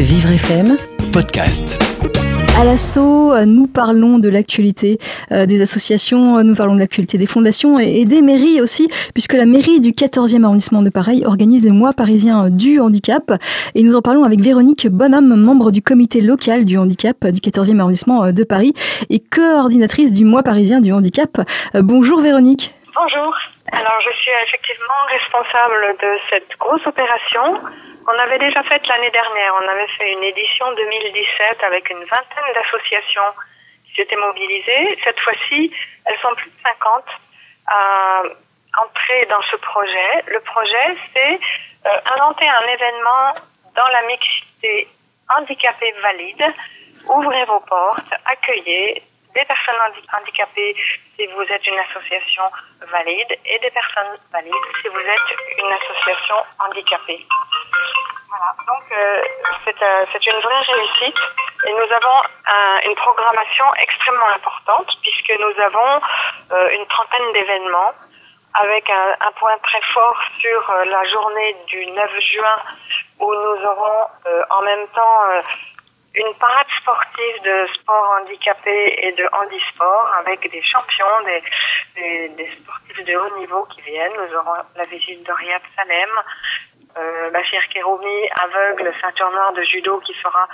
Vivre FM Podcast. À l'assaut, nous parlons de l'actualité euh, des associations, nous parlons de l'actualité des fondations et des mairies aussi, puisque la mairie du 14e arrondissement de Paris organise le mois parisien du handicap. Et nous en parlons avec Véronique Bonhomme, membre du comité local du handicap du 14e arrondissement euh, de Paris et coordinatrice du mois parisien du handicap. Euh, bonjour Véronique. Bonjour. Alors je suis effectivement responsable de cette grosse opération on avait déjà fait l'année dernière, on avait fait une édition 2017 avec une vingtaine d'associations qui s'étaient mobilisées. Cette fois-ci, elles sont plus de 50 à entrer dans ce projet. Le projet, c'est euh, inventer un événement dans la mixité handicapée valide. Ouvrez vos portes, accueillez des personnes handicapées si vous êtes une association valide et des personnes valides si vous êtes une association handicapée. Voilà, donc euh, euh, c'est une vraie réussite et nous avons une programmation extrêmement importante puisque nous avons euh, une trentaine d'événements avec un, un, point très fort sur la journée du 9 juin où nous aurons en même temps une parade sportive de sport handicapé et de handisport avec des champions, des, des, sportifs de haut niveau qui viennent. Nous aurons la visite de Salem, euh, Bachir Keroumi, aveugle, ceinture noire de judo, qui fera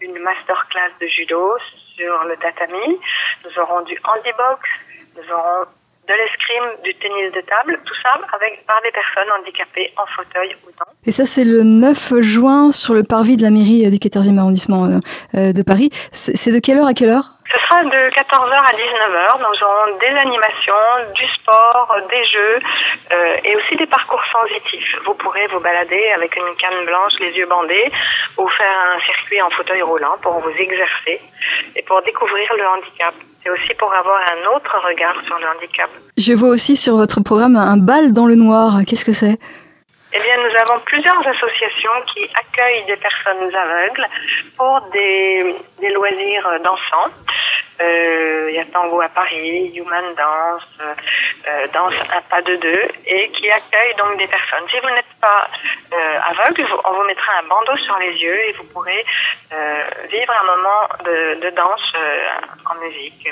une masterclass de judo sur le tatami. Nous aurons du handibox, nous aurons de l'escrime, du tennis de table, tout ça avec, par des personnes handicapées en fauteuil ou non. Et ça, c'est le 9 juin sur le parvis de la mairie du 14e arrondissement euh, euh, de Paris. C'est de quelle heure à quelle heure? Ce sera de 14h à 19h. Nous aurons des animations, du sport, des jeux euh, et aussi des parcours sensitifs. Vous pourrez vous balader avec une canne blanche, les yeux bandés, ou faire un circuit en fauteuil roulant pour vous exercer pour découvrir le handicap. C'est aussi pour avoir un autre regard sur le handicap. Je vois aussi sur votre programme un bal dans le noir. Qu'est-ce que c'est? Eh bien, nous avons plusieurs associations qui accueillent des personnes aveugles pour des, des loisirs dansants. Euh, il y a Tango à Paris, Human Dance, euh, Danse un pas de deux, et qui accueille donc des personnes. Si vous n'êtes pas euh, aveugle, on vous mettra un bandeau sur les yeux et vous pourrez vivre un moment de, de danse en musique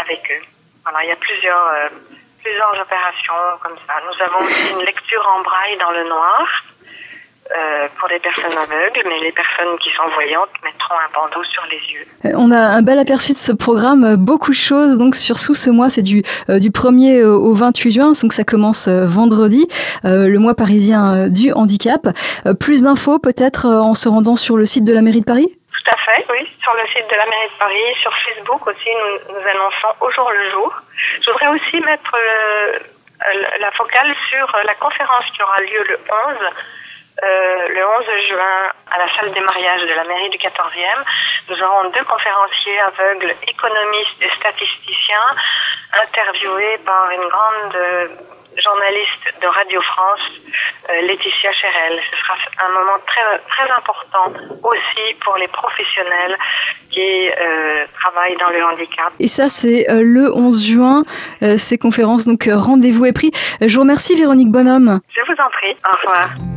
avec eux. Voilà, il y a plusieurs plusieurs opérations comme ça. Nous avons aussi une lecture en braille dans le noir. Euh, pour les personnes aveugles, mais les personnes qui sont voyantes mettront un bandeau sur les yeux. Euh, on a un bel aperçu de ce programme, euh, beaucoup de choses. Donc sur sous ce mois, c'est du du 1er au 28 juin, donc ça commence vendredi, le mois parisien du handicap. plus d'infos peut-être en se rendant sur le site de la mairie de Paris? Tout à fait, oui, sur le site de la mairie de Paris, sur Facebook aussi, nous, nous annonçons au jour le jour. Je voudrais aussi mettre la focale sur la conférence qui aura lieu le 11 euh, le 11 juin à la salle des mariages de la mairie du 14e. Nous aurons deux conférenciers aveugles, économistes et statisticiens, interviewés par une grande euh, journaliste de Radio France, euh, Laetitia Cherel. Ce sera un moment très, très important aussi pour les professionnels qui travaillent dans le handicap. Et ça, c'est le 11 juin, ces conférences. Donc, rendez-vous est pris. Je vous remercie, Véronique Bonhomme. Je vous en prie. Au revoir.